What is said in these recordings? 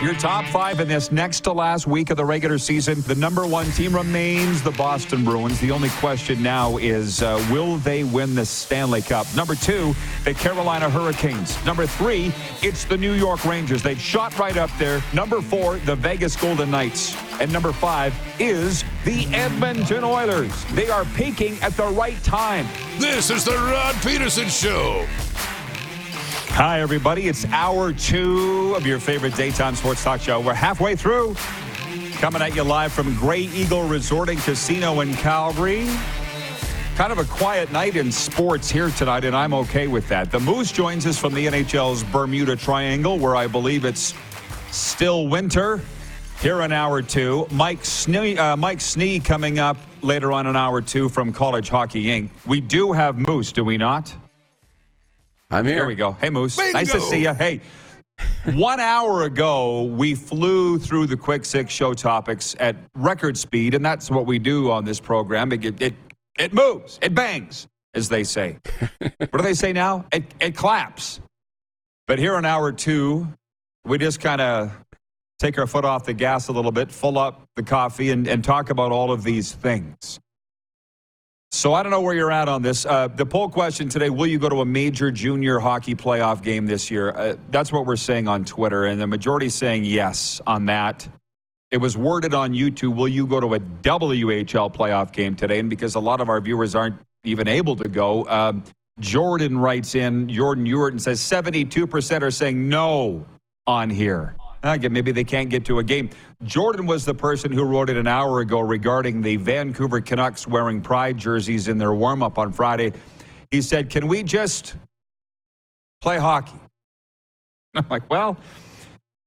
Your top five in this next to last week of the regular season. The number one team remains the Boston Bruins. The only question now is uh, will they win the Stanley Cup? Number two, the Carolina Hurricanes. Number three, it's the New York Rangers. They've shot right up there. Number four, the Vegas Golden Knights. And number five is the Edmonton Oilers. They are peaking at the right time. This is the Rod Peterson Show. Hi, everybody. It's hour two of your favorite daytime sports talk show. We're halfway through. Coming at you live from Grey Eagle Resort and Casino in Calgary. Kind of a quiet night in sports here tonight, and I'm okay with that. The Moose joins us from the NHL's Bermuda Triangle, where I believe it's still winter. Here in hour two, Mike Snee, uh, Mike Snee coming up later on in hour two from College Hockey Inc. We do have Moose, do we not? I'm here. There we go. Hey, Moose. Bingo. Nice to see you. Hey, one hour ago, we flew through the quick six show topics at record speed, and that's what we do on this program. It, it, it moves, it bangs, as they say. what do they say now? It, it claps. But here in hour two, we just kind of take our foot off the gas a little bit, fill up the coffee, and, and talk about all of these things. So I don't know where you're at on this. Uh, the poll question today: Will you go to a major junior hockey playoff game this year? Uh, that's what we're saying on Twitter, and the majority saying yes on that. It was worded on YouTube: Will you go to a WHL playoff game today? And because a lot of our viewers aren't even able to go, um, Jordan writes in. Jordan Ewart says 72% are saying no on here. Again, maybe they can't get to a game. Jordan was the person who wrote it an hour ago regarding the Vancouver Canucks wearing pride jerseys in their warm up on Friday. He said, Can we just play hockey? I'm like, Well,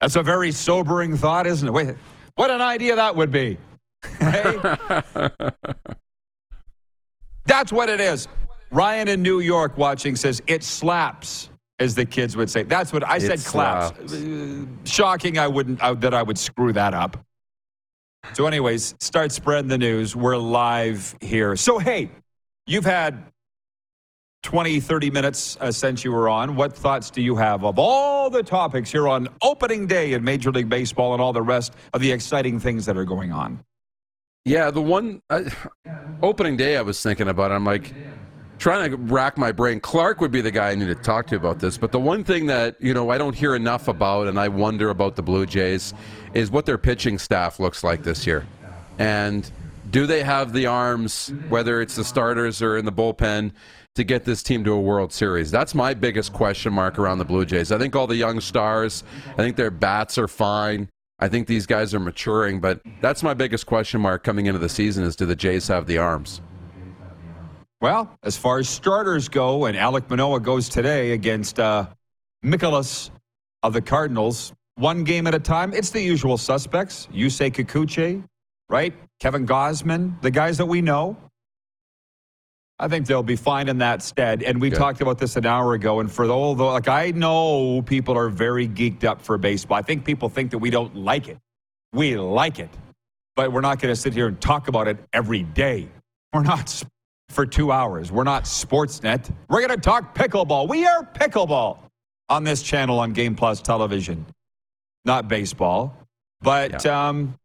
that's a very sobering thought, isn't it? Wait, what an idea that would be. Hey? that's what it is. Ryan in New York watching says, It slaps as the kids would say. That's what I said. Claps. Uh, shocking. I wouldn't I, that I would screw that up. So, anyways, start spreading the news. We're live here. So, hey, you've had 20, 30 minutes uh, since you were on. What thoughts do you have of all the topics here on opening day in Major League Baseball and all the rest of the exciting things that are going on? Yeah, the one uh, opening day I was thinking about, I'm like trying to rack my brain. Clark would be the guy I need to talk to about this. But the one thing that you know I don't hear enough about, and I wonder about the Blue Jays, is what their pitching staff looks like this year, and do they have the arms, whether it's the starters or in the bullpen, to get this team to a World Series? That's my biggest question mark around the Blue Jays. I think all the young stars, I think their bats are fine. I think these guys are maturing, but that's my biggest question mark coming into the season is do the Jays have the arms? Well, as far as starters go, and Alek Manoah goes today against uh, Mikolas of the Cardinals, one game at a time. It's the usual suspects: Yusei Kikuchi, right? Kevin Gausman, the guys that we know. I think they'll be fine in that stead. And we Good. talked about this an hour ago. And for all the like, I know people are very geeked up for baseball. I think people think that we don't like it. We like it, but we're not going to sit here and talk about it every day. We're not for two hours. We're not Sportsnet. We're going to talk pickleball. We are pickleball on this channel on Game Plus Television, not baseball. But um,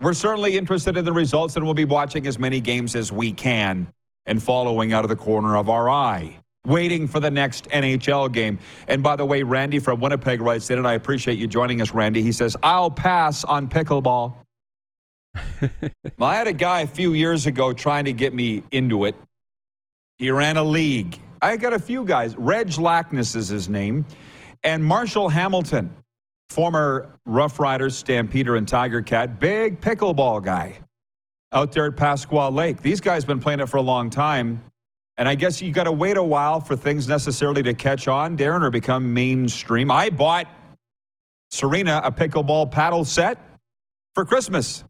we're certainly interested in the results, and we'll be watching as many games as we can and following out of the corner of our eye, waiting for the next NHL game. And by the way, Randy from Winnipeg writes in, and I appreciate you joining us, Randy. He says, I'll pass on pickleball. Well, I had a guy a few years ago trying to get me into it. He ran a league. I got a few guys. Reg Lackness is his name. And Marshall Hamilton, former Rough Riders, Stampeder, and Tiger Cat, big pickleball guy out there at Pasqua Lake. These guys have been playing it for a long time. And I guess you got to wait a while for things necessarily to catch on, Darren, or become mainstream. I bought Serena a pickleball paddle set for Christmas.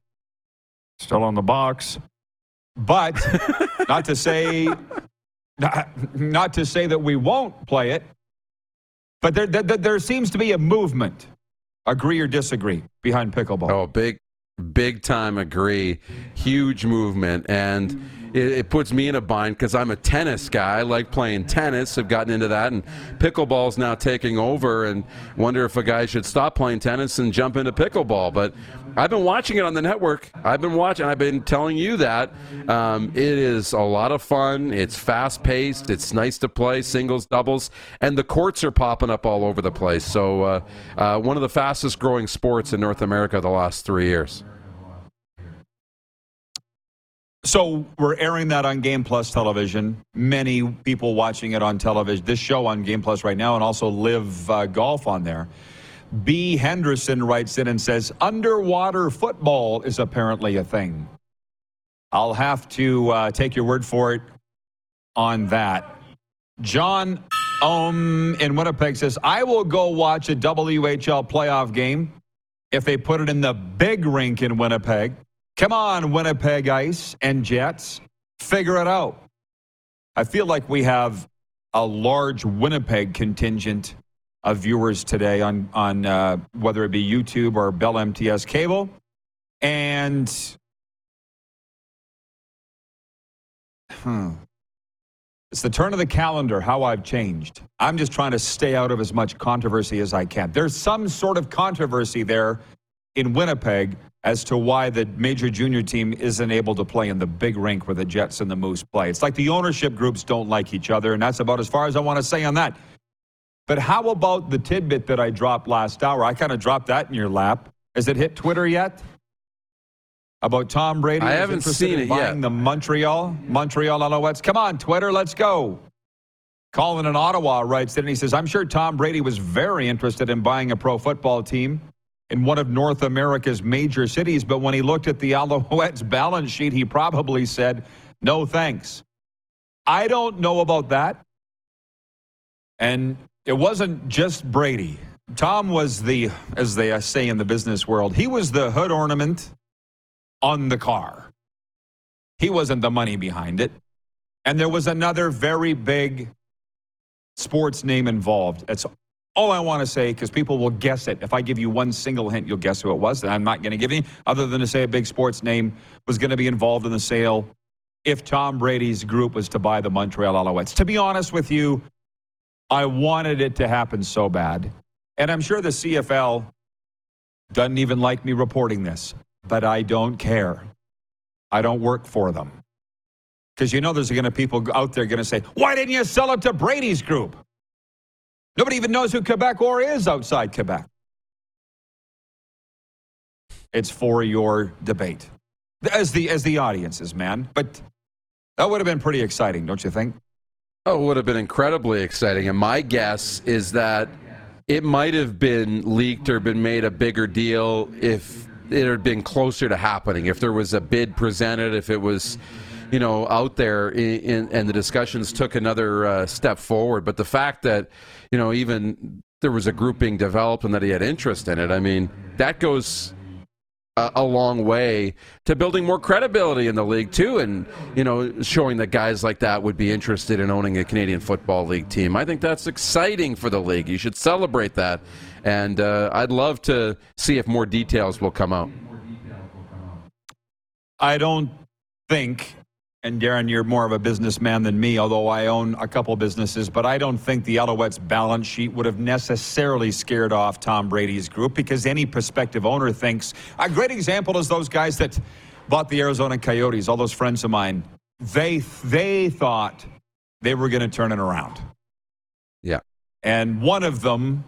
Still on the box. But not to say not, not to say that we won't play it, but there, there, there seems to be a movement, agree or disagree, behind pickleball. Oh, big, big time agree. Huge movement. And it, it puts me in a bind because I'm a tennis guy. I like playing tennis. I've gotten into that, and pickleball's now taking over. And wonder if a guy should stop playing tennis and jump into pickleball. But I've been watching it on the network. I've been watching. I've been telling you that um, it is a lot of fun. It's fast paced. It's nice to play singles, doubles, and the courts are popping up all over the place. So uh, uh, one of the fastest growing sports in North America the last three years. So we're airing that on Game Plus television. Many people watching it on television. This show on Game Plus right now, and also live uh, golf on there. B. Henderson writes in and says, underwater football is apparently a thing. I'll have to uh, take your word for it on that. John um, in Winnipeg says, I will go watch a WHL playoff game if they put it in the big rink in Winnipeg. Come on, Winnipeg Ice and Jets. Figure it out. I feel like we have a large Winnipeg contingent of viewers today on, on uh, whether it be YouTube or Bell MTS cable. And hmm, it's the turn of the calendar, how I've changed. I'm just trying to stay out of as much controversy as I can. There's some sort of controversy there in Winnipeg as to why the major junior team isn't able to play in the big rink where the Jets and the Moose play. It's like the ownership groups don't like each other, and that's about as far as I want to say on that. But how about the tidbit that I dropped last hour? I kind of dropped that in your lap. Has it hit Twitter yet? About Tom Brady? I haven't seen it buying yet. The Montreal, Montreal Alouettes. Come on, Twitter, let's go. Colin in Ottawa writes that, and he says, I'm sure Tom Brady was very interested in buying a pro football team in one of North America's major cities, but when he looked at the Alouettes balance sheet, he probably said, no thanks. I don't know about that. And it wasn't just Brady. Tom was the, as they say in the business world, he was the hood ornament on the car. He wasn't the money behind it. And there was another very big sports name involved. That's all I want to say because people will guess it. If I give you one single hint, you'll guess who it was. And I'm not going to give any other than to say a big sports name was going to be involved in the sale if Tom Brady's group was to buy the Montreal Alouettes. To be honest with you, I wanted it to happen so bad. And I'm sure the CFL doesn't even like me reporting this, but I don't care. I don't work for them. Because you know there's going to people out there going to say, why didn't you sell it to Brady's group? Nobody even knows who Quebecor is outside Quebec. It's for your debate. As the as the audiences, man. But that would have been pretty exciting, don't you think? Oh, it would have been incredibly exciting. And my guess is that it might have been leaked or been made a bigger deal if it had been closer to happening. If there was a bid presented, if it was, you know, out there in, in, and the discussions took another uh, step forward. But the fact that, you know, even there was a group being developed and that he had interest in it, I mean, that goes a, long way to building more credibility in the league too, and you know, showing that guys like that would be interested in owning a Canadian Football League team. I think that's exciting for the league. You should celebrate that, and uh, I'd love to see if more details will come out. I don't think, and Darren, you're more of a businessman than me, although I own a couple businesses, but I don't think the Alouettes balance sheet would have necessarily scared off Tom Brady's group because any prospective owner thinks a great example is those guys that bought the Arizona Coyotes, all those friends of mine. They they thought they were going to turn it around. Yeah. And one of them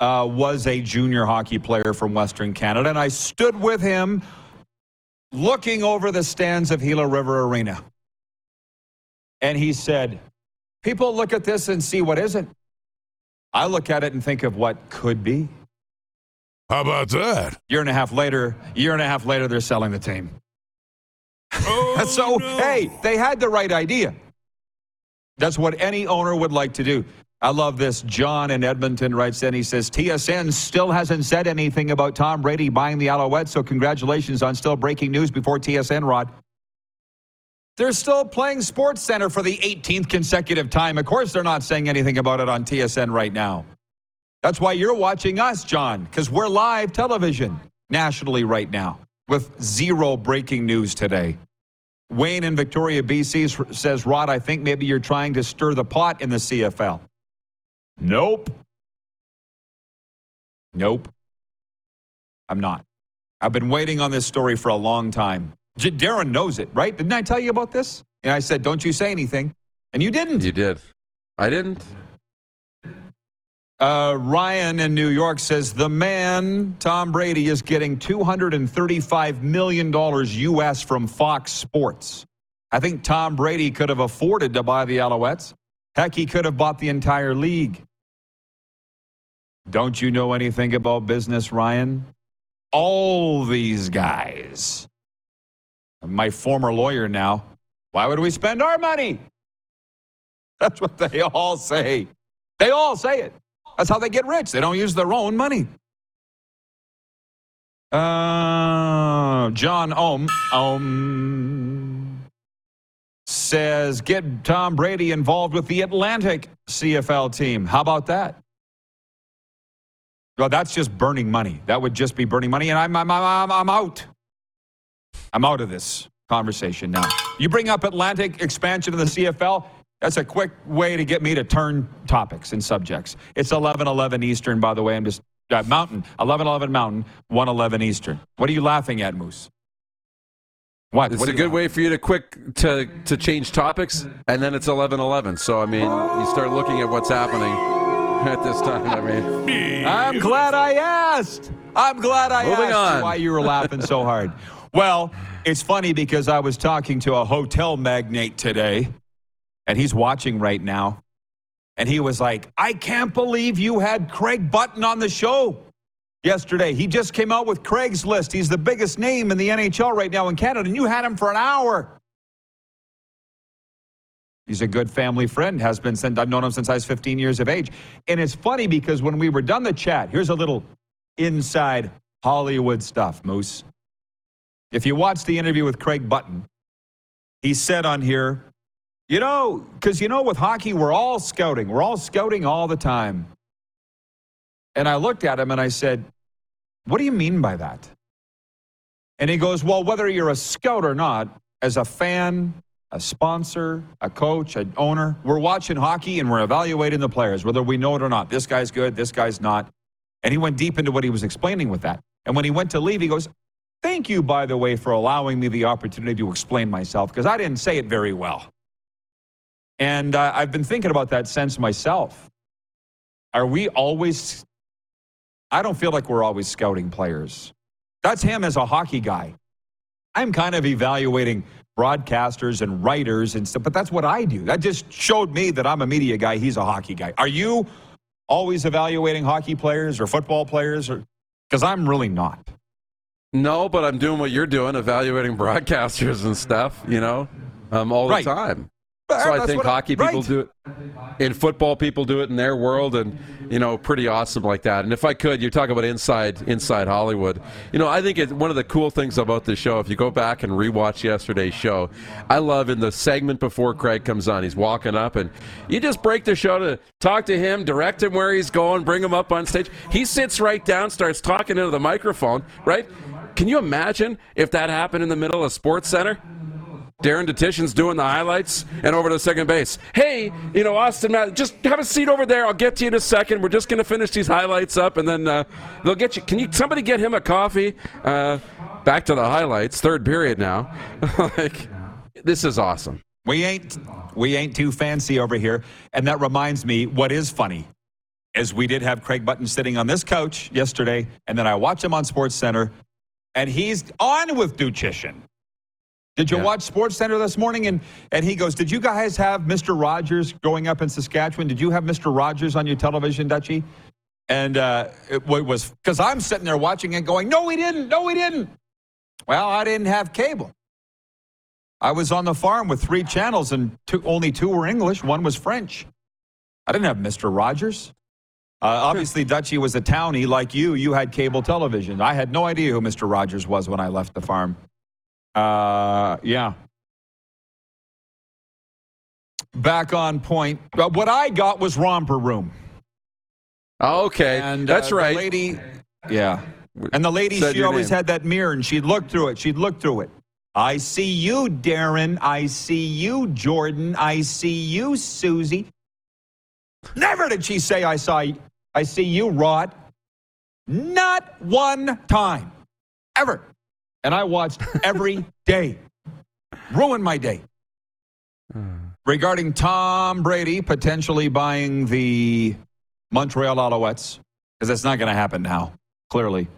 uh, was a junior hockey player from Western Canada, and I stood with him looking over the stands of Gila River Arena. And he said, People look at this and see what isn't. I look at it and think of what could be. How about that? Year and a half later, year and a half later, they're selling the team. Oh, so, no. hey, they had the right idea. That's what any owner would like to do. I love this. John in Edmonton writes in. He says, TSN still hasn't said anything about Tom Brady buying the Alouettes, so congratulations on still breaking news before TSN, Rod. They're still playing Sports Center for the 18th consecutive time. Of course, they're not saying anything about it on TSN right now. That's why you're watching us, John, because we're live television nationally right now with zero breaking news today. Wayne in Victoria, BC says, Rod, I think maybe you're trying to stir the pot in the CFL. Nope. Nope. I'm not. I've been waiting on this story for a long time. J- Darren knows it, right? Didn't I tell you about this? And I said, don't you say anything. And you didn't. You did. I didn't. Uh, Ryan in New York says the man, Tom Brady, is getting $235 million US from Fox Sports. I think Tom Brady could have afforded to buy the Alouettes. Heck, he could have bought the entire league. Don't you know anything about business, Ryan? All these guys. My former lawyer now. Why would we spend our money? That's what they all say. They all say it. That's how they get rich. They don't use their own money. Uh, John Ohm, Ohm says, get Tom Brady involved with the Atlantic CFL team. How about that? Well, that's just burning money. That would just be burning money, and I'm, I'm, I'm, I'm out. I'm out of this conversation now. You bring up Atlantic expansion of the CFL, that's a quick way to get me to turn topics and subjects. It's 11:11 Eastern, by the way. I'm just uh, Mountain 11:11 Mountain, 1:11 Eastern. What are you laughing at, Moose? What? It's what a good way for you to quick to to change topics, and then it's 11:11. So I mean, you start looking at what's happening at this time. I mean, I'm glad I asked. I'm glad I Moving asked on. why you were laughing so hard. Well, it's funny because I was talking to a hotel magnate today, and he's watching right now. And he was like, I can't believe you had Craig Button on the show yesterday. He just came out with Craigslist. He's the biggest name in the NHL right now in Canada, and you had him for an hour. He's a good family friend, has been since I've known him since I was 15 years of age. And it's funny because when we were done the chat, here's a little inside Hollywood stuff, Moose. If you watch the interview with Craig Button, he said on here, you know, because you know, with hockey, we're all scouting. We're all scouting all the time. And I looked at him and I said, What do you mean by that? And he goes, Well, whether you're a scout or not, as a fan, a sponsor, a coach, an owner, we're watching hockey and we're evaluating the players, whether we know it or not. This guy's good, this guy's not. And he went deep into what he was explaining with that. And when he went to leave, he goes, Thank you, by the way, for allowing me the opportunity to explain myself because I didn't say it very well. And uh, I've been thinking about that since myself. Are we always, I don't feel like we're always scouting players. That's him as a hockey guy. I'm kind of evaluating broadcasters and writers and stuff, but that's what I do. That just showed me that I'm a media guy. He's a hockey guy. Are you always evaluating hockey players or football players? Because I'm really not. No, but I'm doing what you're doing, evaluating broadcasters and stuff. You know, um, all Right. the time. So I think what I- hockey people right. do it. In football, people do it in their world, and you know, pretty awesome like that. And if I could, you talk about inside inside Hollywood. You know, I think it's one of the cool things about the show. If you go back and rewatch yesterday's show, I love in the segment before Craig comes on, he's walking up, and you just break the show to talk to him, direct him where he's going, bring him up on stage. He sits right down, starts talking into the microphone. Right? Can you imagine if that happened in the middle of Sports Center? Darren Dutchyshen's doing the highlights and over to second base. Hey, you know, Austin, Matt, just have a seat over there. I'll get to you in a second. We're just going to finish these highlights up and then uh, they'll get you. Can you somebody get him a coffee? Uh, back to the highlights, third period now. like, this is awesome. We ain't we ain't too fancy over here. And that reminds me, what is funny is we did have Craig Button sitting on this couch yesterday, and then I watched him on Sports Center, and he's on with Dutchyshen. Did you Yeah. watch Sports Center this morning? And and he goes, Did you guys have Mr. Rogers growing up in Saskatchewan? Did you have Mr. Rogers on your television, Dutchie? And uh, it wa- was because I'm sitting there watching it going, No, we didn't. No, we didn't. Well, I didn't have cable. I was on the farm with three channels, and two, only two were English. One was French. I didn't have Mr. Rogers. Uh, obviously, Dutchie was a townie like you. You had cable television. I had no idea who Mr. Rogers was when I left the farm. Uh, yeah. Back on point. Uh, what I got was Romper Room. Okay, And that's the right. lady, yeah. And the lady, Said she always name. had that mirror, and she'd look through it. She'd look through it. I see you, Darren. I see you, Jordan. I see you, Susie. Never did she say, I saw you. I see you, Rod. Not one time. Ever. And I watched every day. Ruined my day. Regarding Tom Brady potentially buying the Montreal Alouettes, because that's not going to happen now, clearly.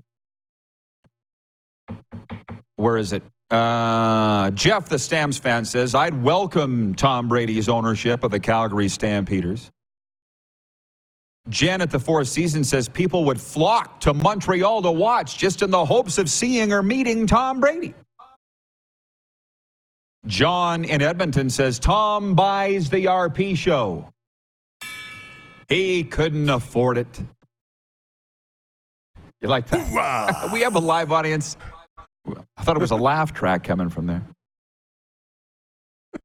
Where is it? Uh, Jeff, the Stamps fan, says, I'd welcome Tom Brady's ownership of the Calgary Stampeders. Janet, the Four Seasons, says people would flock to Montreal to watch just in the hopes of seeing or meeting Tom Brady. John in Edmonton says Tom buys the RP show. He couldn't afford it. You like that? we have a live audience. I thought it was a laugh track coming from there.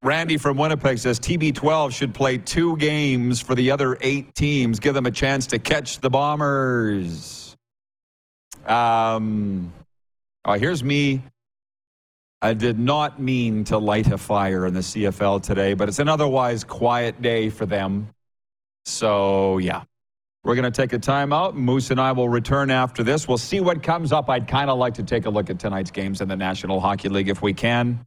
Randy from Winnipeg says TB12 should play two games for the other eight teams, give them a chance to catch the Bombers. Um, oh, here's me. I did not mean to light a fire in the CFL today, but it's an otherwise quiet day for them. So, yeah. We're going to take a timeout. Moose and I will return after this. We'll see what comes up. I'd kind of like to take a look at tonight's games in the National Hockey League if we can.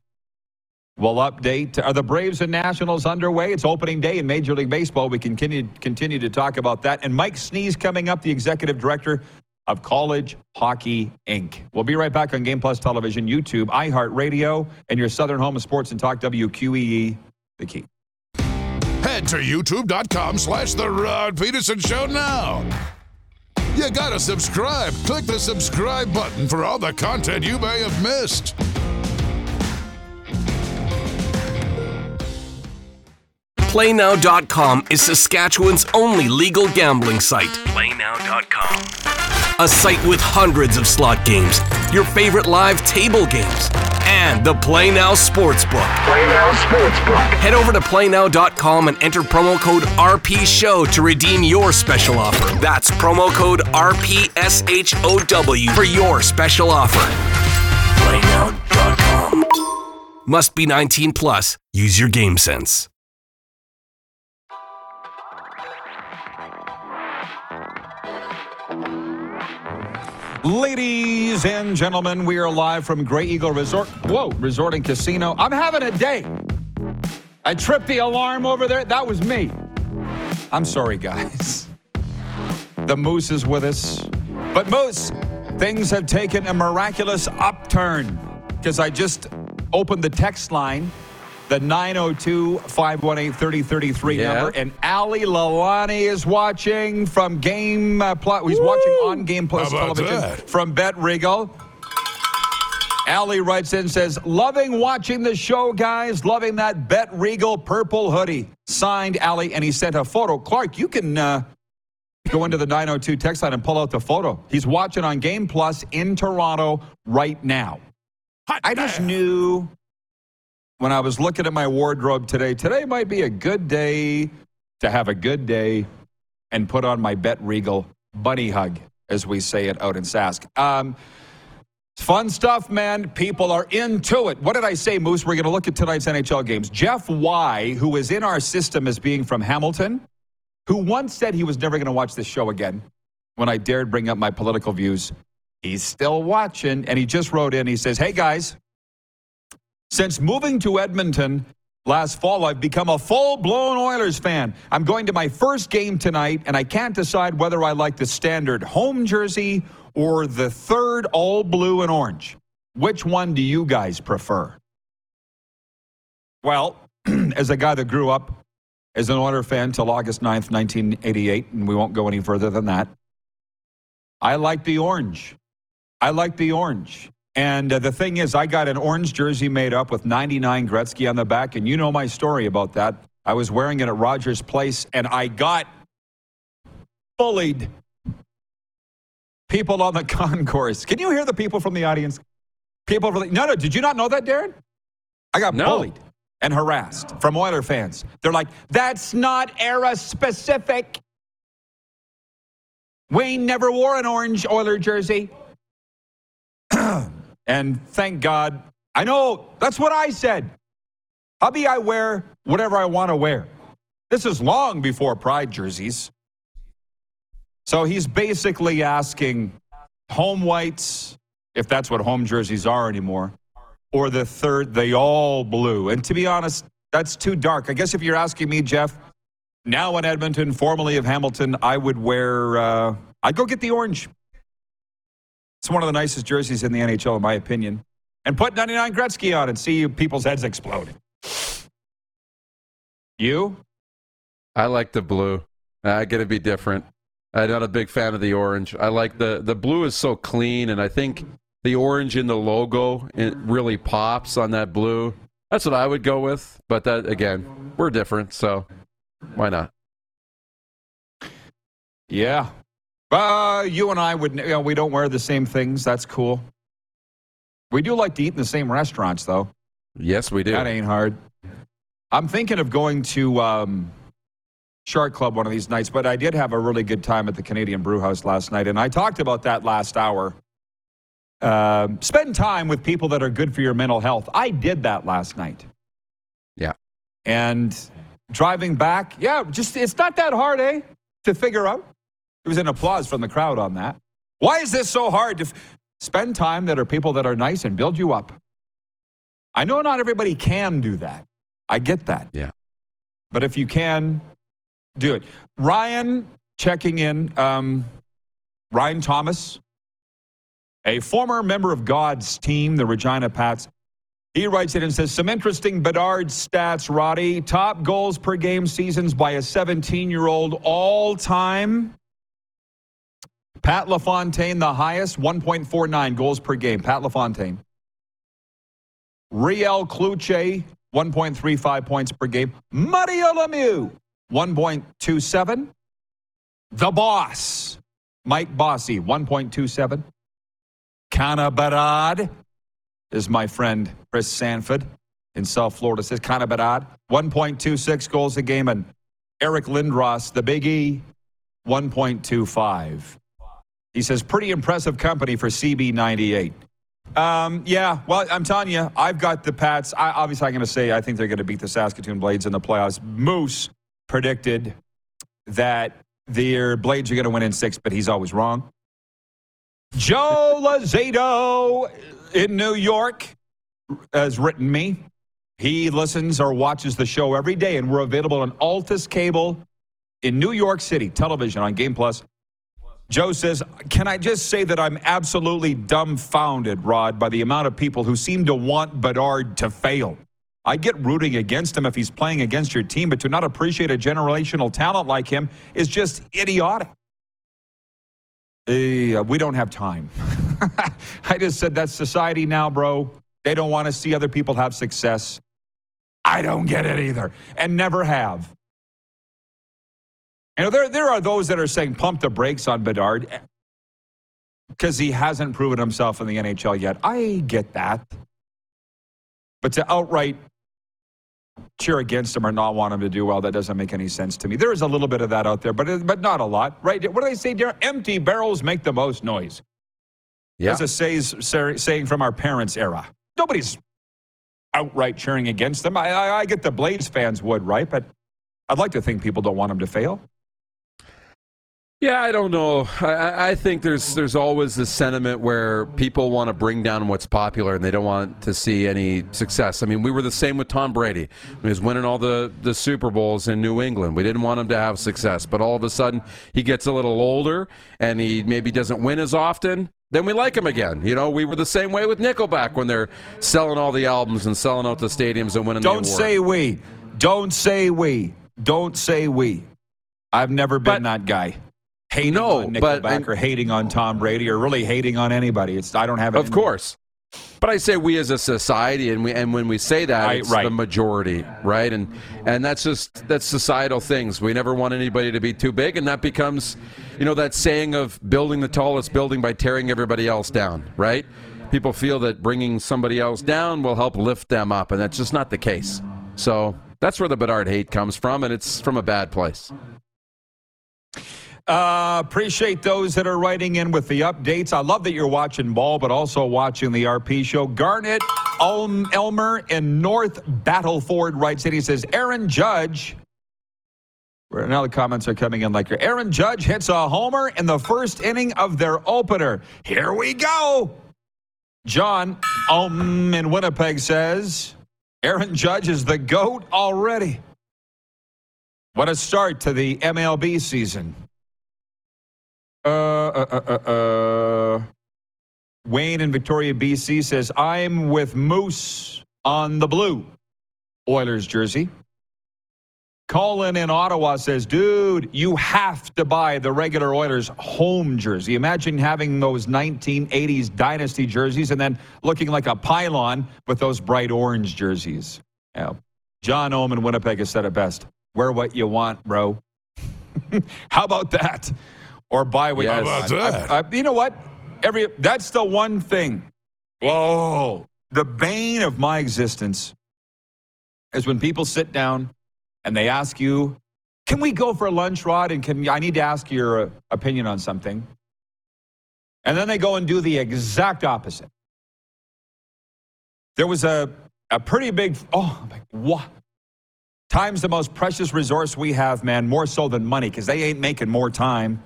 We'll update. Are the Braves and Nationals underway? It's opening day in Major League Baseball. We continue, continue to talk about that. And Mike Snee's coming up, the executive director of College Hockey Inc. We'll be right back on Game Plus Television, YouTube, iHeartRadio, and your Southern Home of Sports and Talk WQEE, the key. Head to youtube.com slash The Rod Peterson Show now. You gotta subscribe. Click the subscribe button for all the content you may have missed. PlayNow.com is Saskatchewan's only legal gambling site. PlayNow.com. A site with hundreds of slot games, your favorite live table games, and the PlayNow Sportsbook. PlayNow Sportsbook. Head over to PlayNow.com and enter promo code RPSHOW to redeem your special offer. That's promo code RPSHOW for your special offer. PlayNow.com. Must be 19 plus. Use your game sense. Ladies and gentlemen, we are live from Grey Eagle Resort. Whoa, Resort and Casino. I'm having a day. I tripped the alarm over there. That was me. I'm sorry, guys. The Moose is with us. But, Moose, things have taken a miraculous upturn because I just opened the text line the 902 518 3033 Yeah. number. And Ali Lalani is watching from Game uh, Plus. He's watching on Game Plus television that? from Bet Regal. Ali writes in says, Loving watching the show, guys. Loving that Bet Regal purple hoodie. Signed Ali. And he sent a photo. Clark, you can uh, go into the 902 text line and pull out the photo. He's watching on Game Plus in Toronto right now. I just knew when I was looking at my wardrobe today, today might be a good day to have a good day and put on my Bet Regal bunny hug, as we say it out in Sask. Um, fun stuff, man. People are into it. What did I say, Moose? We're going to look at tonight's NHL games. Jeff Y, who is in our system as being from Hamilton, who once said he was never going to watch this show again when I dared bring up my political views. He's still watching, and he just wrote in. He says, Hey, guys, since moving to Edmonton last fall, I've become a full blown Oilers fan. I'm going to my first game tonight, and I can't decide whether I like the standard home jersey or the third all blue and orange. Which one do you guys prefer? Well, as a guy that grew up as an Oilers fan till August 9th, 1988, and we won't go any further than that, I like the orange. I like the orange. And uh, the thing is, I got an orange jersey made up with 99 Gretzky on the back, and you know my story about that. I was wearing it at Rogers Place, and I got bullied. People on the concourse. Can you hear the people from the audience? People from the, no, no. Did you not know that, Darren? I got No. bullied and harassed from Oiler fans. They're like, "That's not era specific." Wayne never wore an orange Oiler jersey. And thank God I know. That's what I said. Hubby, I wear whatever I want to wear. This is long before Pride jerseys. So he's basically asking home whites, if that's what home jerseys are anymore, or the third, the all blue. And to be honest, that's too dark. I guess if you're asking me, Jeff, now in Edmonton, formerly of Hamilton, I would wear, uh, I'd go get the orange. It's one of the nicest jerseys in the NHL, in my opinion. And put 99 Gretzky on and see people's heads explode. You? I like the blue. I got to be different. I'm not a big fan of the orange. I like the the blue is so clean, and I think the orange in the logo it really pops on that blue. That's what I would go with. But that again, we're different, so why not? Yeah. Uh, you and I would, you know, we don't wear the same things. That's cool. We do like to eat in the same restaurants, though. Yes, we do. That ain't hard. I'm thinking of going to um, Shark Club one of these nights, but I did have a really good time at the Canadian Brew House last night, and I talked about that last hour. Uh, spend time with people that are good for your mental health. I did that last night. Yeah. And driving back, yeah, just it's not that hard, eh, to figure out. There was an applause from the crowd on that. Why is this so hard to f- spend time that are people that are nice and build you up? I know not everybody can do that. I get that. Yeah. But if you can, do it. Ryan checking in. Um, Ryan Thomas, a former member of God's team, the Regina Pats. He writes it and says some interesting Bedard stats, Roddy. Top goals per game seasons by a 17 year old all time. Pat LaFontaine, the highest, 1.49 goals per game. Pat LaFontaine. Réal Cloutier, 1.35 points per game. Mario Lemieux, 1.27. The Boss, Mike Bossy, 1.27. Connor Bedard is my friend Chris Sanford in South Florida. Says Connor Bedard, 1.26 goals a game. And Eric Lindros, the Big E, 1.25. He says, pretty impressive company for CB98. Um, yeah, well, I'm telling you, I've got the Pats. I, obviously, I'm going to say I think they're going to beat the Saskatoon Blades in the playoffs. Moose predicted that their Blades are going to win in six, but he's always wrong. Joe Lazado in New York has written me. He listens or watches the show every day, and we're available on Altice Cable in New York City, television on Game Plus. Joe says, Can I just say that I'm absolutely dumbfounded, Rod, by the amount of people who seem to want Bedard to fail? I get rooting against him if he's playing against your team, but to not appreciate a generational talent like him is just idiotic. Uh, we don't have time. I just said that's society now, bro. They don't want to see other people have success. I don't get it either, and never have. You know, there, there are those that are saying pump the brakes on Bedard eh, because he hasn't proven himself in the NHL yet. I get that. But to outright cheer against him or not want him to do well, that doesn't make any sense to me. There is a little bit of that out there, but, but not a lot, right? What do they say, dear? Empty barrels make the most noise. Yeah. That's a says, saying from our parents' era. Nobody's outright cheering against them. I, I, I get the Blades fans would, right? But I'd like to think people don't want him to fail. Yeah, I don't know. I, I think there's there's always this sentiment where people want to bring down what's popular and they don't want to see any success. I mean, we were the same with Tom Brady. He was winning all the, the Super Bowls in New England. We didn't want him to have success, but all of a sudden he gets a little older and he maybe doesn't win as often. Then we like him again. You know, we were the same way with Nickelback when they're selling all the albums and selling out the stadiums and winning Don't say we. Don't say we. Don't say we. I've never been But- that guy. Hating No, on but- or hating on Tom Brady or really hating on anybody. It's I don't have it. Of in me. course. But I say we as a society, and we and when we say that, Right, it's right. the majority, right? And and that's just that's societal things. We never want anybody to be too big, and that becomes, you know, that saying of building the tallest building by tearing everybody else down, right? People feel that bringing somebody else down will help lift them up, and that's just not the case. So that's where the Bedard hate comes from, and it's from a bad place. Uh, appreciate those that are writing in with the updates. I love that you're watching ball, but also watching the RP show. Garnet Elm, Elmer in North Battleford writes in. He says, Aaron Judge. Now the comments are coming in like Aaron Judge hits a homer in the first inning of their opener. Here we go. John um, in Winnipeg says, Aaron Judge is the GOAT already. What a start to the MLB season. Uh, uh, uh, uh, uh, Wayne in Victoria, BC says, I'm with Moose on the blue Oilers jersey. Colin in Ottawa says, dude, you have to buy the regular Oilers home jersey. Imagine having those 1980s dynasty jerseys and then looking like a pylon with those bright orange jerseys. Yeah. John Ohm in Winnipeg has said it best. Wear what you want, bro. How about that? Or buy what Yes. you How about that? I- I- you know what? Every that's the one thing. Whoa. The bane of my existence is when people sit down and they ask you, "Can we go for lunch, Rod?" And can I need to ask your uh, opinion on something? And then they go and do the exact opposite. There was a a pretty big oh my what time's the most precious resource we have, man, more so than money, because they ain't making more time.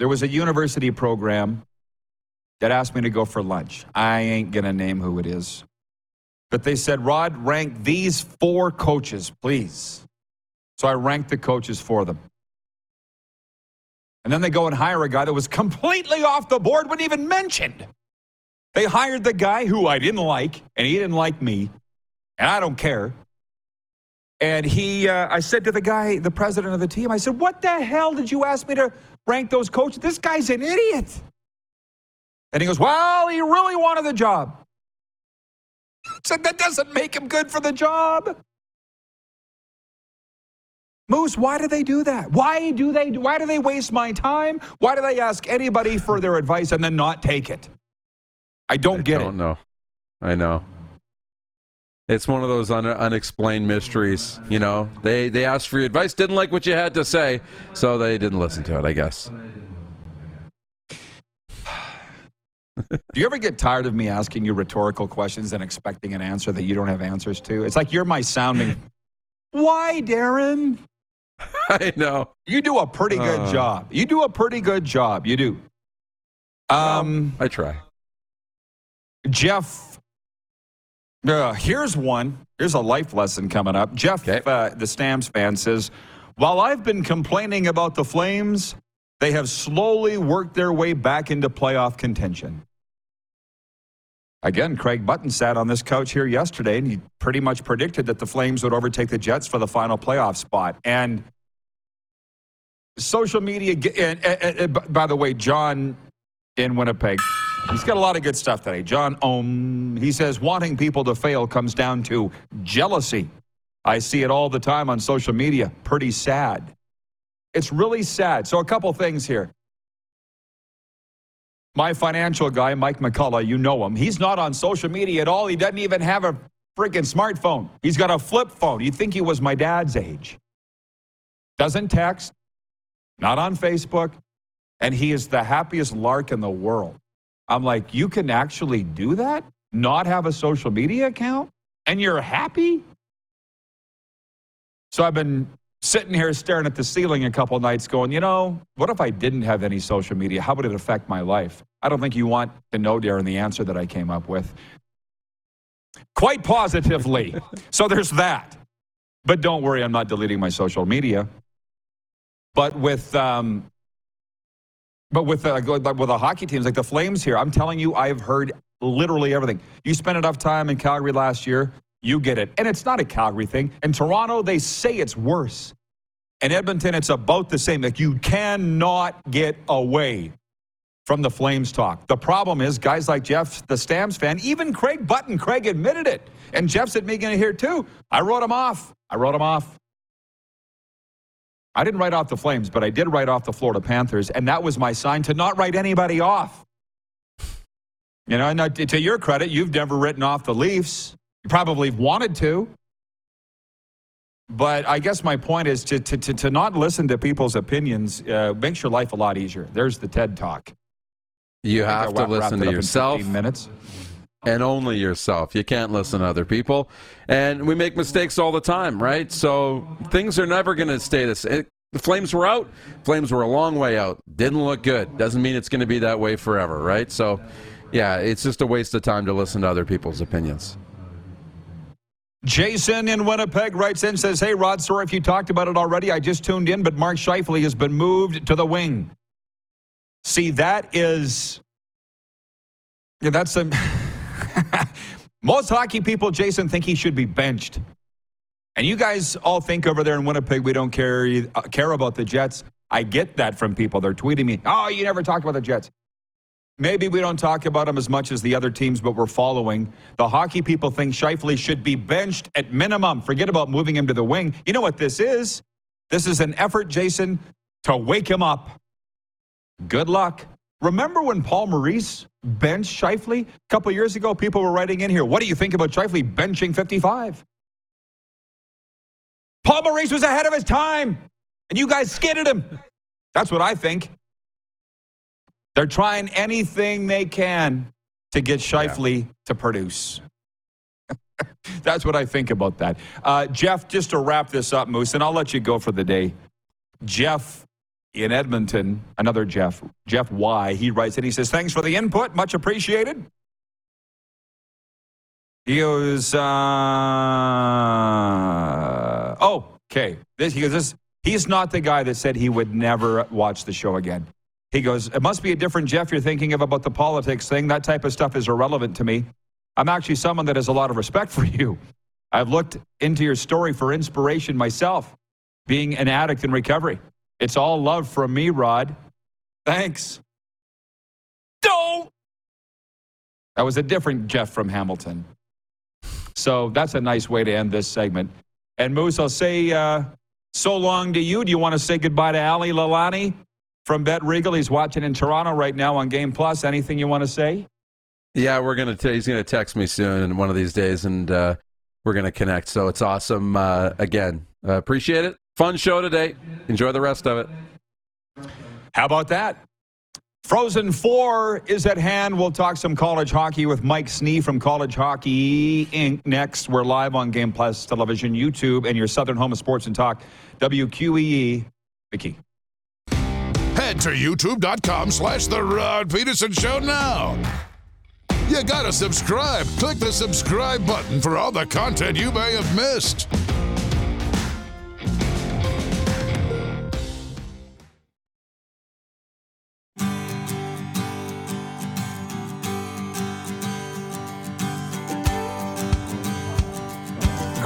There was a university program that asked me to go for lunch. I ain't gonna name who it is. But they said, Rod, rank these four coaches, please. So I ranked the coaches for them. And then they go and hire a guy that was completely off the board, wasn't even mentioned. They hired the guy who I didn't like, and he didn't like me, and I don't care. And he, uh, I said to the guy, the president of the team, I said, What the hell did you ask me to rank those coaches? This guy's an idiot. And he goes, Well, he really wanted the job. Said, That doesn't make him good for the job. Moose, why do they do that? Why do they why do they waste my time? Why do they ask anybody for their advice and then not take it? I don't get don't it. I don't know. I know. It's one of those un- unexplained mysteries. You know, they they asked for your advice, didn't like what you had to say, so they didn't listen to it. I guess. Do you ever get tired of me asking you rhetorical questions and expecting an answer that you don't have answers to? It's like you're my sounding. Why, Darren? I know. You do a pretty good Uh. job. You do a pretty good job. You do. Um, I try. Jeff, uh, here's one. Here's a life lesson coming up. Jeff, Okay. uh, the Stamps fan, says, While I've been complaining about the Flames, they have slowly worked their way back into playoff contention. Again, Craig Button sat on this couch here yesterday and he pretty much predicted that the Flames would overtake the Jets for the final playoff spot. And social media, and, and- and- by the way, John in Winnipeg, he's got a lot of good stuff today. John Ohm, he says, wanting people to fail comes down to jealousy. I see it all the time on social media. Pretty sad. It's really sad. So, a couple things here. My financial guy, Mike McCullough, you know him. He's not on social media at all. He doesn't even have a freaking smartphone. He's got a flip phone. You'd think he was my dad's age. Doesn't text, not on Facebook, and he is the happiest lark in the world. I'm like, you can actually do that? Not have a social media account? And you're happy? So I've been sitting here staring at the ceiling a couple nights going, you know, what if I didn't have any social media? How would it affect my life? I don't think you want to know, Darren, the answer that I came up with. Quite positively. so there's that. But don't worry, I'm not deleting my social media. But with um, but with uh, go- like with the hockey teams like the Flames here, I'm telling you, I've heard literally everything. You spent enough time in Calgary last year, you get it. And it's not a Calgary thing. In Toronto, they say it's worse. In Edmonton, it's about the same. Like you cannot get away from the Flames talk. The problem is guys like Jeff, the Stamps fan, even Craig Button, Craig admitted it. And Jeff's me in here too. I wrote him off. I wrote him off. I didn't write off the Flames, but I did write off the Florida Panthers, and that was my sign to not write anybody off. You know, and to your credit, you've never written off the Leafs. You probably wanted to. But I guess my point is to, to, to, to not listen to people's opinions uh, makes your life a lot easier. There's the TED Talk. You have to listen to yourself 15 minutes. And only yourself. You can't listen to other people. And we make mistakes all the time, right? So things are never going to stay the same. The flames were out. Flames were a long way out. Didn't look good. Doesn't mean it's going to be that way forever, right? So, yeah, it's just a waste of time to listen to other people's opinions. Jason in Winnipeg writes in says, "Hey Rod, sorry if you talked about it already. I just tuned in, but Mark Scheifele has been moved to the wing. See, that is, yeah, that's some. Most hockey people, Jason, think he should be benched, and you guys all think over there in Winnipeg we don't care uh, care about the Jets. I get that from people. They're tweeting me, "Oh, you never talked about the Jets." Maybe we don't talk about them as much as the other teams, but we're following. The hockey people think Scheifele should be benched at minimum. Forget about moving him to the wing. You know what this is? This is an effort, Jason, to wake him up. Good luck. Remember when Paul Maurice benched Scheifele? A couple years ago, people were writing in here, what do you think about Scheifele benching 55? Paul Maurice was ahead of his time, and you guys skidded him. That's what I think. They're trying anything they can to get Scheifele to produce. That's what I think about that. Uh, Jeff, just to wrap this up, Moose, and I'll let you go for the day. Jeff in Edmonton, another Jeff, Jeff Y, he writes and he says, Thanks for the input, much appreciated. He goes, uh, oh, okay. This, he goes, this, he's not the guy that said he would never watch the show again. He goes, It must be a different Jeff you're thinking of about the politics thing. That type of stuff is irrelevant to me. I'm actually someone that has a lot of respect for you. I've looked into your story for inspiration myself, being an addict in recovery. It's all love from me, Rod. Thanks. Don't. That was a different Jeff from Hamilton. So that's a nice way to end this segment. And Moose, I'll say uh, so long to you. Do you want to say goodbye to Ali Lalani? from Bet Regal. He's watching in Toronto right now on Game Plus. Anything you want to say? Yeah, we're gonna. T- he's gonna text me soon, one of these days, and uh, we're gonna connect. So it's awesome. Uh, again, uh, appreciate it. Fun show today. Enjoy the rest of it. How about that? Frozen Four is at hand. We'll talk some college hockey with Mike Snee from College Hockey Inc. Next, we're live on Game Plus Television, YouTube, and your Southern Home of Sports and Talk, WQEE. Vicky. Head to youtube.com slash The Rod Peterson Show now. You gotta subscribe. Click the subscribe button for all the content you may have missed.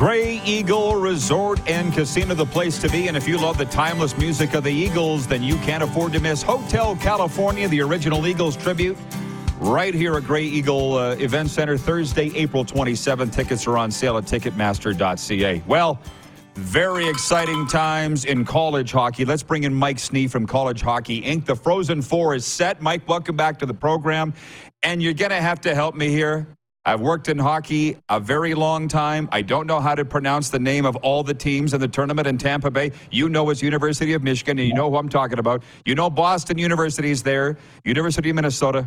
Grey Eagle Resort and Casino, the place to be. And if you love the timeless music of the Eagles, then you can't afford to miss Hotel California, the original Eagles tribute, right here at Grey Eagle uh, Event Center, Thursday, April 27th. Tickets are on sale at Ticketmaster.ca. Well, very exciting times in college hockey. Let's bring in Mike Snee from College Hockey Inc. The Frozen Four is set. Mike, welcome back to the program. And you're going to have to help me here. I've worked in hockey a very long time. I don't know how to pronounce the name of all the teams in the tournament in Tampa Bay. You know it's University of Michigan, and you know who I'm talking about. You know Boston University is there, University of Minnesota.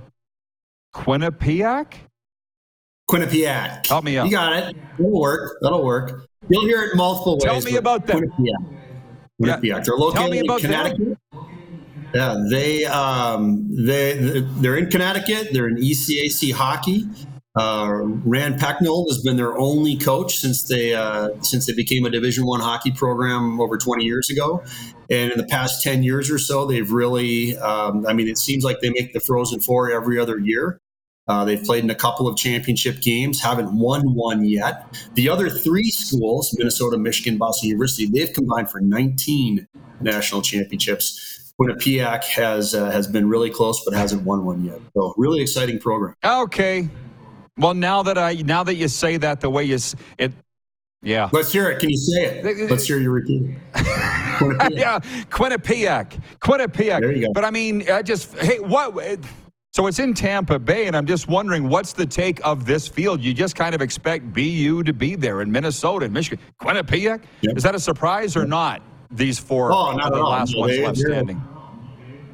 Quinnipiac? Quinnipiac. Help me out. You got it. That'll work. That'll work. You'll hear it multiple ways. Tell me about them. Quinnipiac. Quinnipiac. Yeah. They're located Tell me about in Connecticut. Yeah, they um, they they're in Connecticut. They're in ECAC hockey. Uh, Rand Pecknold has been their only coach since they uh, since they became a Division One hockey program over 20 years ago, and in the past 10 years or so, they've really. Um, I mean, it seems like they make the Frozen Four every other year. Uh, they've played in a couple of championship games, haven't won one yet. The other three schools, Minnesota, Michigan, Boston University, they've combined for 19 national championships. Quinnipiac has uh, has been really close, but hasn't won one yet. So, really exciting program. Okay. Well, now that I now that you say that the way you it, yeah, Let's hear it. Can you say it? Let's hear you repeat yeah, Quinnipiac, Quinnipiac. There you go. But I mean, I just hey, what? Eh, so it's in Tampa Bay, and I'm just wondering what's the take of this field? You just kind of expect BU to be there in Minnesota and Michigan. Quinnipiac? Yep. Is that a surprise or not? These four oh, not the last no, ones they, left standing.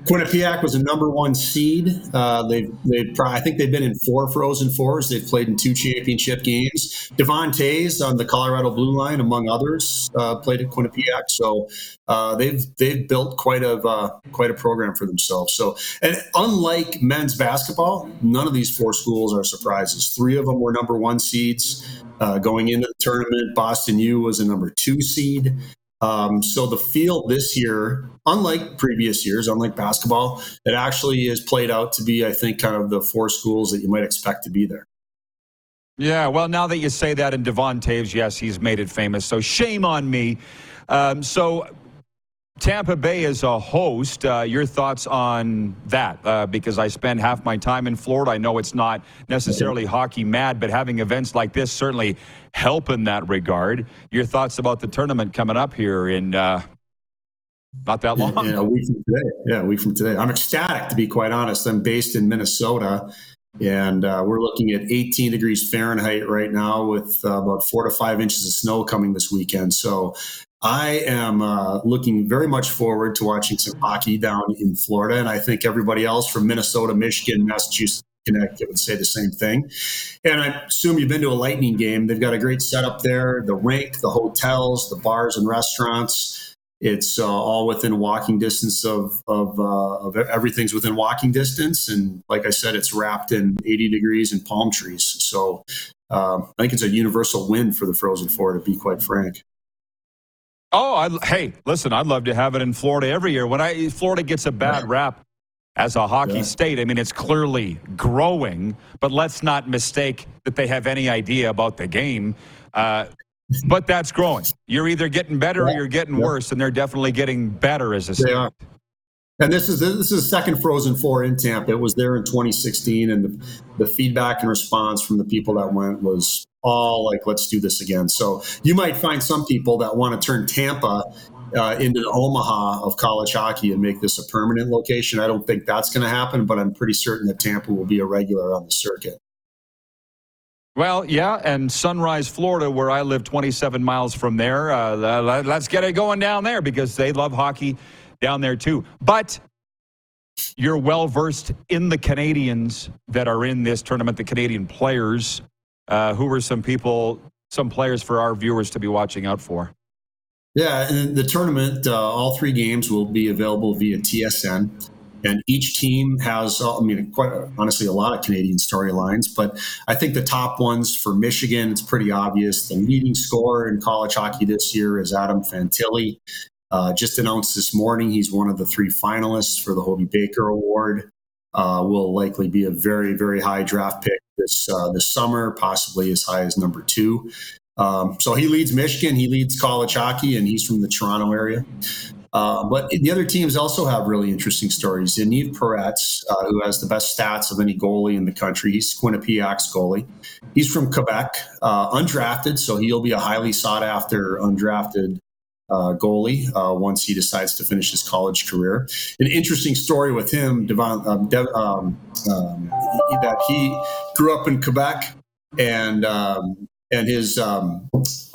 Quinnipiac was a number one seed. Uh, they they I think they've been in four Frozen Fours. They've played in two championship games. Devon Toews on the Colorado Blue Line, among others, uh, played at Quinnipiac. So uh, they've they've built quite a uh, quite a program for themselves. So and unlike men's basketball, none of these four schools are surprises. Three of them were number one seeds. Uh, going into the tournament, Boston U was a number two seed. Um, so the field this year, unlike previous years, unlike basketball, it actually is played out to be, I think, kind of the four schools that you might expect to be there. Yeah, well, now that you say that, and Devon Toews, yes, he's made it famous. So shame on me. Um, so Tampa Bay is a host, uh, your thoughts on that? Uh, because I spend half my time in Florida. I know it's not necessarily hockey mad, but having events like this certainly help in that regard. Your thoughts about the tournament coming up here in uh, not that long? Yeah, a week from today. Yeah, a week from today. I'm ecstatic, to be quite honest. I'm based in Minnesota. And uh, we're looking at 18 degrees Fahrenheit right now with uh, about four to five inches of snow coming this weekend. So I am uh, looking very much forward to watching some hockey down in Florida. And I think everybody else from Minnesota, Michigan, Massachusetts, Connecticut would say the same thing. And I assume you've been to a Lightning game. They've got a great setup there the rink, the hotels, the bars and restaurants. It's uh, all within walking distance of, of, uh, of, everything's within walking distance. And like I said, it's wrapped in 80 degrees and palm trees. So um, I think it's a universal win for the Frozen Four, to be quite frank. Oh, I, hey, listen, I'd love to have it in Florida every year. When I Florida gets a bad rap as a hockey yeah. state, I mean, it's clearly growing, but let's not mistake that they have any idea about the game. Uh, but that's growing. You're either getting better yeah. or you're getting yeah. worse, and they're definitely getting better as a state. They are. And this is this is the second Frozen Four in Tampa. It was there in 2016, and the, the feedback and response from the people that went was all like, "Let's do this again." So you might find some people that want to turn Tampa uh, into Omaha of college hockey and make this a permanent location. I don't think that's going to happen, but I'm pretty certain that Tampa will be a regular on the circuit. Well, yeah, and Sunrise, Florida, where I live 27 miles from there. Uh, let's get it going down there because they love hockey down there too. But you're well versed in the Canadians that are in this tournament, the Canadian players. Uh, who are some people, some players for our viewers to be watching out for? Yeah, and the tournament, uh, all three games will be available via TSN. And each team has, uh, I mean, quite honestly, a lot of Canadian storylines. But I think the top ones for Michigan, it's pretty obvious. The leading scorer in college hockey this year is Adam Fantilli. Uh, just announced this morning he's one of the three finalists for the Hobey Baker Award. Uh, will likely be a very, very high draft pick this uh, this summer, possibly as high as number two. Um, so he leads Michigan, he leads college hockey, and he's from the Toronto area. Uh, but the other teams also have really interesting stories. Yaniv Peretz, uh, who has the best stats of any goalie in the country, he's Quinnipiac's goalie. He's from Quebec, uh, undrafted, so he'll be a highly sought after undrafted uh, goalie uh, once he decides to finish his college career. An interesting story with him, Devon, um, um, um, that he grew up in Quebec and um, and his um,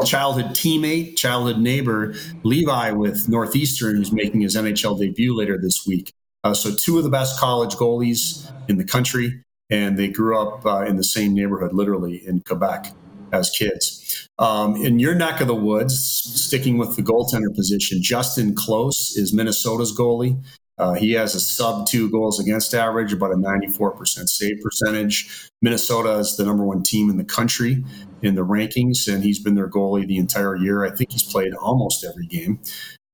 childhood teammate, childhood neighbor, Levi with Northeastern, who's making his NHL debut later this week. Uh, so two of the best college goalies in the country, and they grew up uh, in the same neighborhood, literally in Quebec as kids. Um, in your neck of the woods, sticking with the goaltender position, Justin Close is Minnesota's goalie. Uh, he has a sub two goals against average, about a 94% save percentage. Minnesota is the number one team in the country in the rankings, and he's been their goalie the entire year. I think he's played almost every game.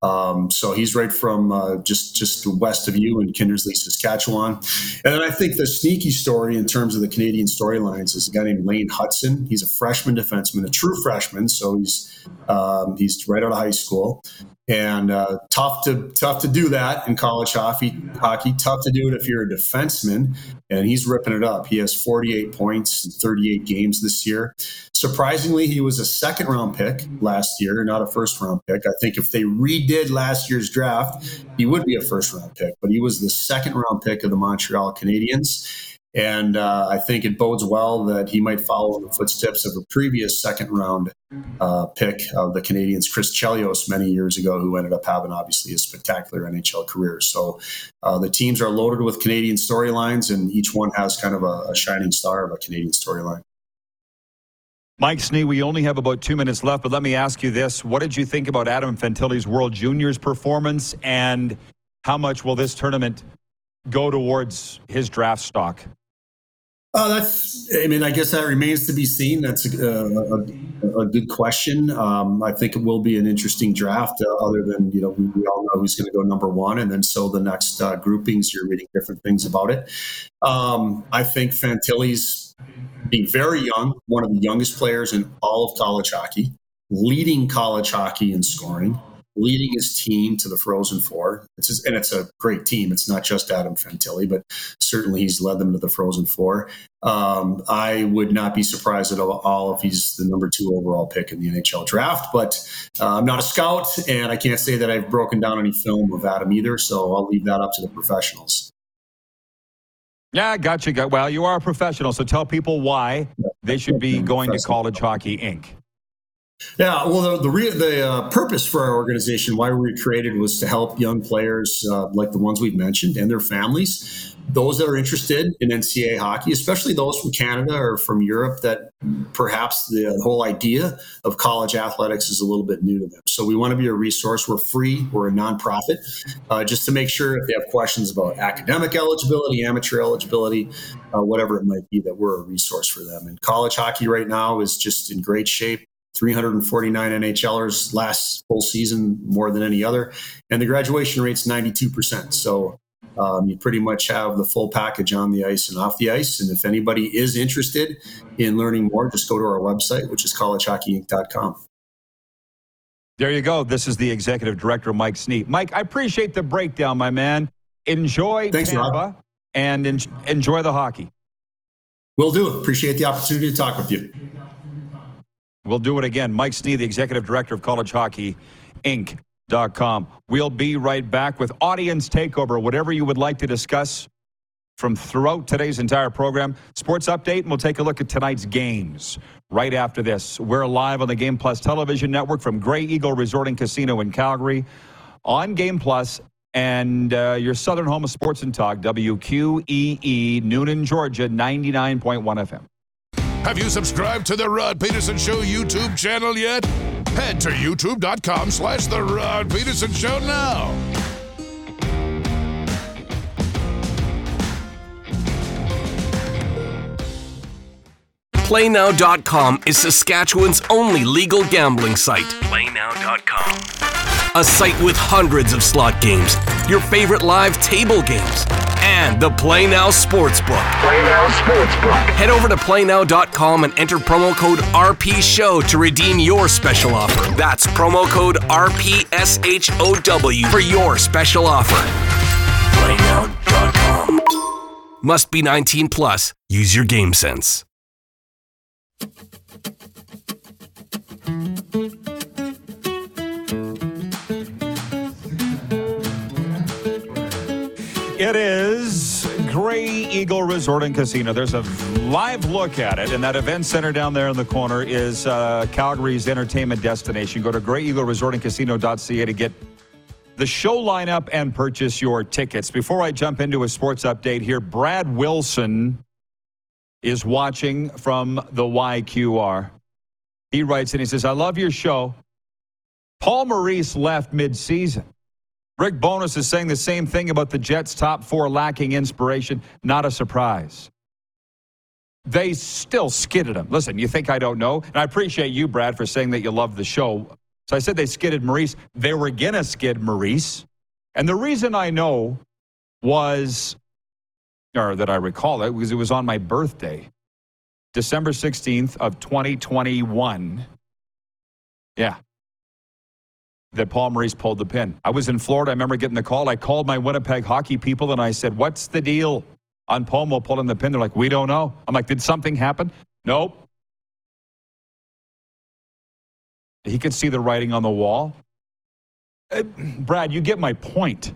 Um, so he's right from uh, just just west of you in Kindersley, Saskatchewan. And then I think the sneaky story in terms of the Canadian storylines is a guy named Lane Hutson. He's a freshman defenseman, a true freshman, so he's um, he's right out of high school. And uh, tough to tough to do that in college hockey. Hockey tough to do it if you're a defenseman, and he's ripping it up. He has 48 points in 38 games this year. Surprisingly, he was a second round pick last year, not a first round pick. I think if they redid last year's draft, he would be a first round pick, but he was the second round pick of the Montreal Canadiens. And uh, I think it bodes well that he might follow in the footsteps of a previous second round uh, pick of the Canadiens, Chris Chelios, many years ago, who ended up having obviously a spectacular NHL career. So uh, the teams are loaded with Canadian storylines, and each one has kind of a, a shining star of a Canadian storyline. Mike Snee, we only have about two minutes left, but let me ask you this. What did you think about Adam Fantilli's World Juniors performance, and how much will this tournament go towards his draft stock? Oh, that's. I mean, I guess that remains to be seen. That's a, a, a good question. Um, I think it will be an interesting draft. Uh, other than you know, we, we all know who's going to go number one, and then so the next uh, groupings, you're reading different things about it. Um, I think Fantilli's being very young, one of the youngest players in all of college hockey, leading college hockey in scoring leading his team to the Frozen Four. It's just, and it's a great team. It's not just Adam Fantilli, but certainly he's led them to the Frozen Four. Um, I would not be surprised at all if he's the number two overall pick in the NHL draft. But uh, I'm not a scout, and I can't say that I've broken down any film of Adam either. So I'll leave that up to the professionals. Yeah, I got you. Well, you are a professional, so tell people why they should be going to College Hockey Inc. Yeah, well, the the, re- the uh, purpose for our organization, why we were created, was to help young players uh, like the ones we've mentioned and their families, those that are interested in NCAA hockey, especially those from Canada or from Europe that perhaps the whole idea of college athletics is a little bit new to them. So we want to be a resource. We're free. We're a nonprofit, uh, just to make sure if they have questions about academic eligibility, amateur eligibility, uh, whatever it might be, that we're a resource for them. And college hockey right now is just in great shape. 349 NHLers last full season, more than any other. And the graduation rate's 92%. So um, you pretty much have the full package on the ice and off the ice. And if anybody is interested in learning more, just go to our website, which is collegehockeyinc.com. There you go. This is the executive director, Mike Snee. Mike, I appreciate the breakdown, my man. Enjoy Thanks, Tampa Rob. and en- enjoy the hockey. Will do. Appreciate the opportunity to talk with you. We'll do it again. Mike Snee, the executive director of College Hockey Inc.com. We'll be right back with audience takeover, whatever you would like to discuss from throughout today's entire program. Sports update, and we'll take a look at tonight's games right after this. We're live on the Game Plus television network from Grey Eagle Resort and Casino in Calgary on Game Plus and uh, your southern home of sports and talk, WQEE, Newnan, Georgia, 99.1 FM. Have you subscribed to the Rod Peterson Show YouTube channel yet? Head to youtube.com slash the Rod Peterson Show now. PlayNow.com is Saskatchewan's only legal gambling site. PlayNow.com. A site with hundreds of slot games, your favorite live table games, and the Play Now Sportsbook. Play Now Sportsbook. Head over to PlayNow.com and enter promo code RPSHOW to redeem your special offer. That's promo code RPSHOW for your special offer. PlayNow.com. Must be 19 plus. Use your game sense. It is Grey Eagle Resort and Casino. There's a live look at it, and that event center down there in the corner is uh, Calgary's entertainment destination. Go to greyeagleresortandcasino.ca to get the show lineup and purchase your tickets. Before I jump into a sports update here, Brad Wilson is watching from the YQR. He writes and he says, I love your show. Paul Maurice left mid-season. Rick Bowness is saying the same thing about the Jets' top four lacking inspiration. Not a surprise. They still skidded him. Listen, you think I don't know? And I appreciate you, Brad, for saying that you love the show. So I said they skidded Maurice. They were going to skid Maurice. And the reason I know was, or that I recall it, because it was on my birthday, December 16th of 2021. Yeah. That Paul Maurice pulled the pin. I was in Florida. I remember getting the call. I called my Winnipeg hockey people and I said, What's the deal on Pomo pulling the pin? They're like, We don't know. I'm like, Did something happen? Nope. He could see the writing on the wall. Uh, Brad, you get my point.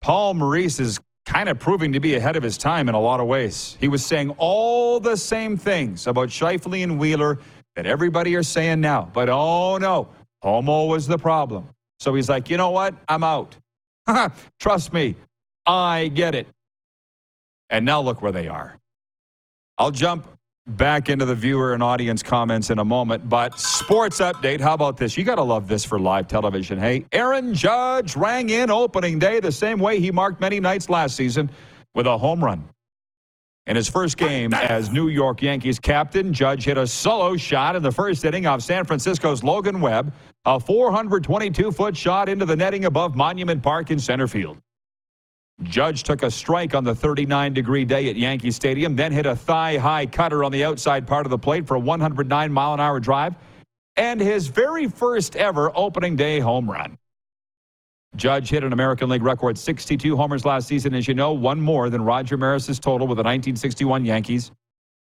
Paul Maurice is kind of proving to be ahead of his time in a lot of ways. He was saying all the same things about Scheifele and Wheeler that everybody are saying now. But oh no, Pomo was the problem. So he's like, you know what? I'm out. Trust me, I get it. And now look where they are. I'll jump back into the viewer and audience comments in a moment. But sports update, how about this? You got to love this for live television. Hey, Aaron Judge rang in opening day the same way he marked many nights last season with a home run. In his first game as New York Yankees captain, Judge hit a solo shot in the first inning of San Francisco's Logan Webb, a 422 foot shot into the netting above Monument Park in center field. Judge took a strike on the 39 degree day at Yankee Stadium, then hit a thigh high cutter on the outside part of the plate for a 109 mile an hour drive, and his very first ever opening day home run. Judge hit an American League record 62 homers last season, as you know, one more than Roger Maris's total with the 1961 Yankees.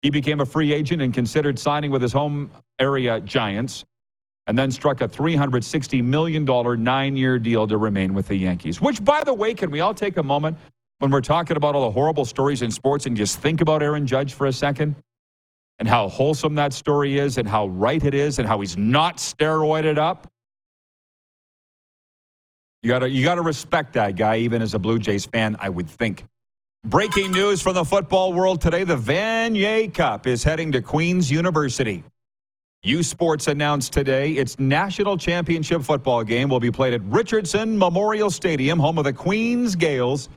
He became a free agent and considered signing with his home area Giants and then struck a $360 million nine year deal to remain with the Yankees. Which, by the way, can we all take a moment when we're talking about all the horrible stories in sports and just think about Aaron Judge for a second? And how wholesome that story is, and how right it is, and how he's not steroided up. You gotta, you gotta respect that guy, even as a Blue Jays fan, I would think. Breaking news from the football world today the Vanier Cup is heading to Queen's University. U Sports announced today its national championship football game will be played at Richardson Memorial Stadium, home of the Queens Gaels,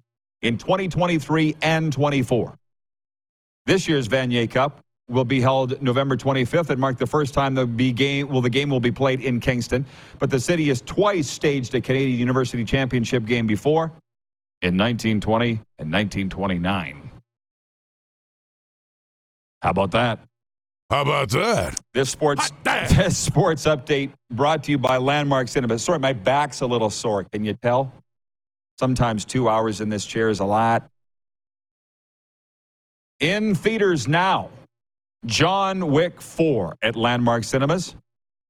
in 2023 and 24. This year's Vanier Cup will be held November 25th and mark the first time the game well the game will be played in Kingston. But the city has twice staged a Canadian University Championship game before in 1920 and 1929. How about that? How about that? This sports this sports update brought to you by Landmark Cinema. Sorry, my back's a little sore. Can you tell? Sometimes two hours in this chair is a lot. In theaters now, John Wick 4 at Landmark Cinemas.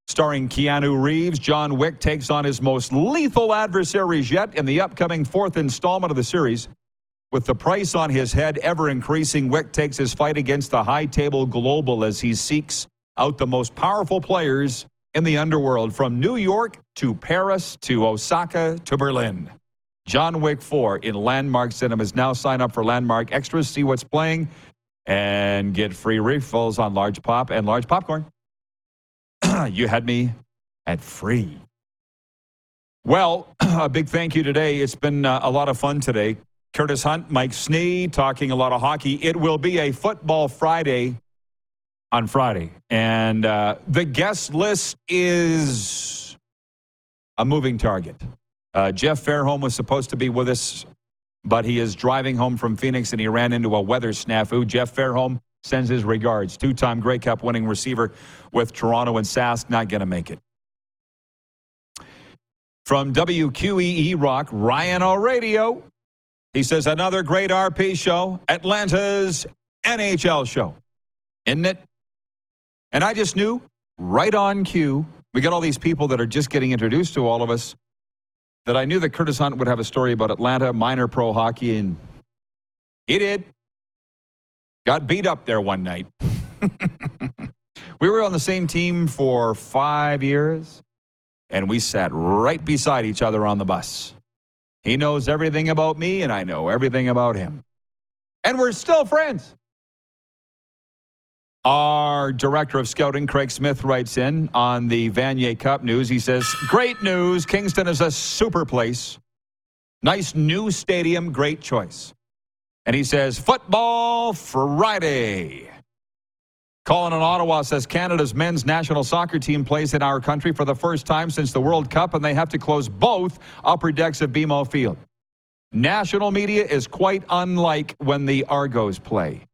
Starring Keanu Reeves, John Wick takes on his most lethal adversaries yet in the upcoming fourth installment of the series. With the price on his head ever increasing, Wick takes his fight against the high table global as he seeks out the most powerful players in the underworld from New York to Paris to Osaka to Berlin. John Wick 4 in Landmark Cinemas. Now sign up for Landmark Extras, see what's playing, and get free refills on large pop and large popcorn. you had me at free. Well, a big thank you today. It's been uh, a lot of fun today. Curtis Hunt, Mike Snee, talking a lot of hockey. It will be a football Friday on Friday. And uh, the guest list is a moving target. Uh, Jeff Fairholm was supposed to be with us, but he is driving home from Phoenix and he ran into a weather snafu. Jeff Fairholm sends his regards. Two time Grey Cup winning receiver with Toronto and Sask, not going to make it. From WQEE Rock, Ryan O'Radio. He says, another great RP show, Atlanta's NHL show. Isn't it? And I just knew right on cue, we got all these people that are just getting introduced to all of us, that I knew that Curtis Hunt would have a story about Atlanta minor pro hockey, and he did. Got beat up there one night. we were on the same team for five years, and we sat right beside each other on the bus. He knows everything about me, and I know everything about him. And we're still friends. Our director of scouting, Craig Smith, writes in on the Vanier Cup news. He says, Great news. Kingston is a super place. Nice new stadium. Great choice. And he says, Football Friday. Colin in Ottawa says Canada's men's national soccer team plays in our country for the first time since the World Cup, and they have to close both upper decks of BMO Field. National media is quite unlike when the Argos play.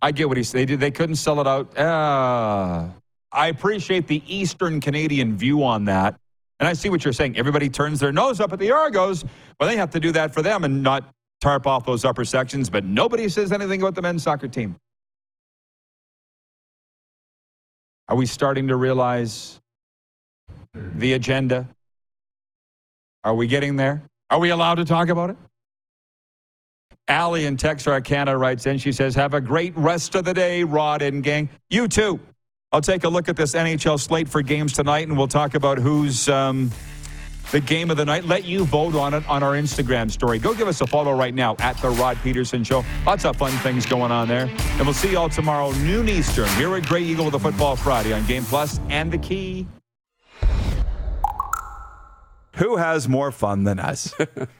I get what he said. They, they couldn't sell it out. Uh, I appreciate the Eastern Canadian view on that. And I see what you're saying. Everybody turns their nose up at the Argos. Well, they have to do that for them and not tarp off those upper sections, but nobody says anything about the men's soccer team. Are we starting to realize the agenda? Are we getting there? Are we allowed to talk about it? Allie in Texarkana writes in. She says, Have a great rest of the day, Rod and gang. You too. I'll take a look at this NHL slate for games tonight, and we'll talk about who's um, the game of the night. Let you vote on it on our Instagram story. Go give us a follow right now at The Rod Peterson Show. Lots of fun things going on there. And we'll see you all tomorrow, noon Eastern, here at Grey Eagle with the Football Friday on Game Plus and The Key. Who has more fun than us?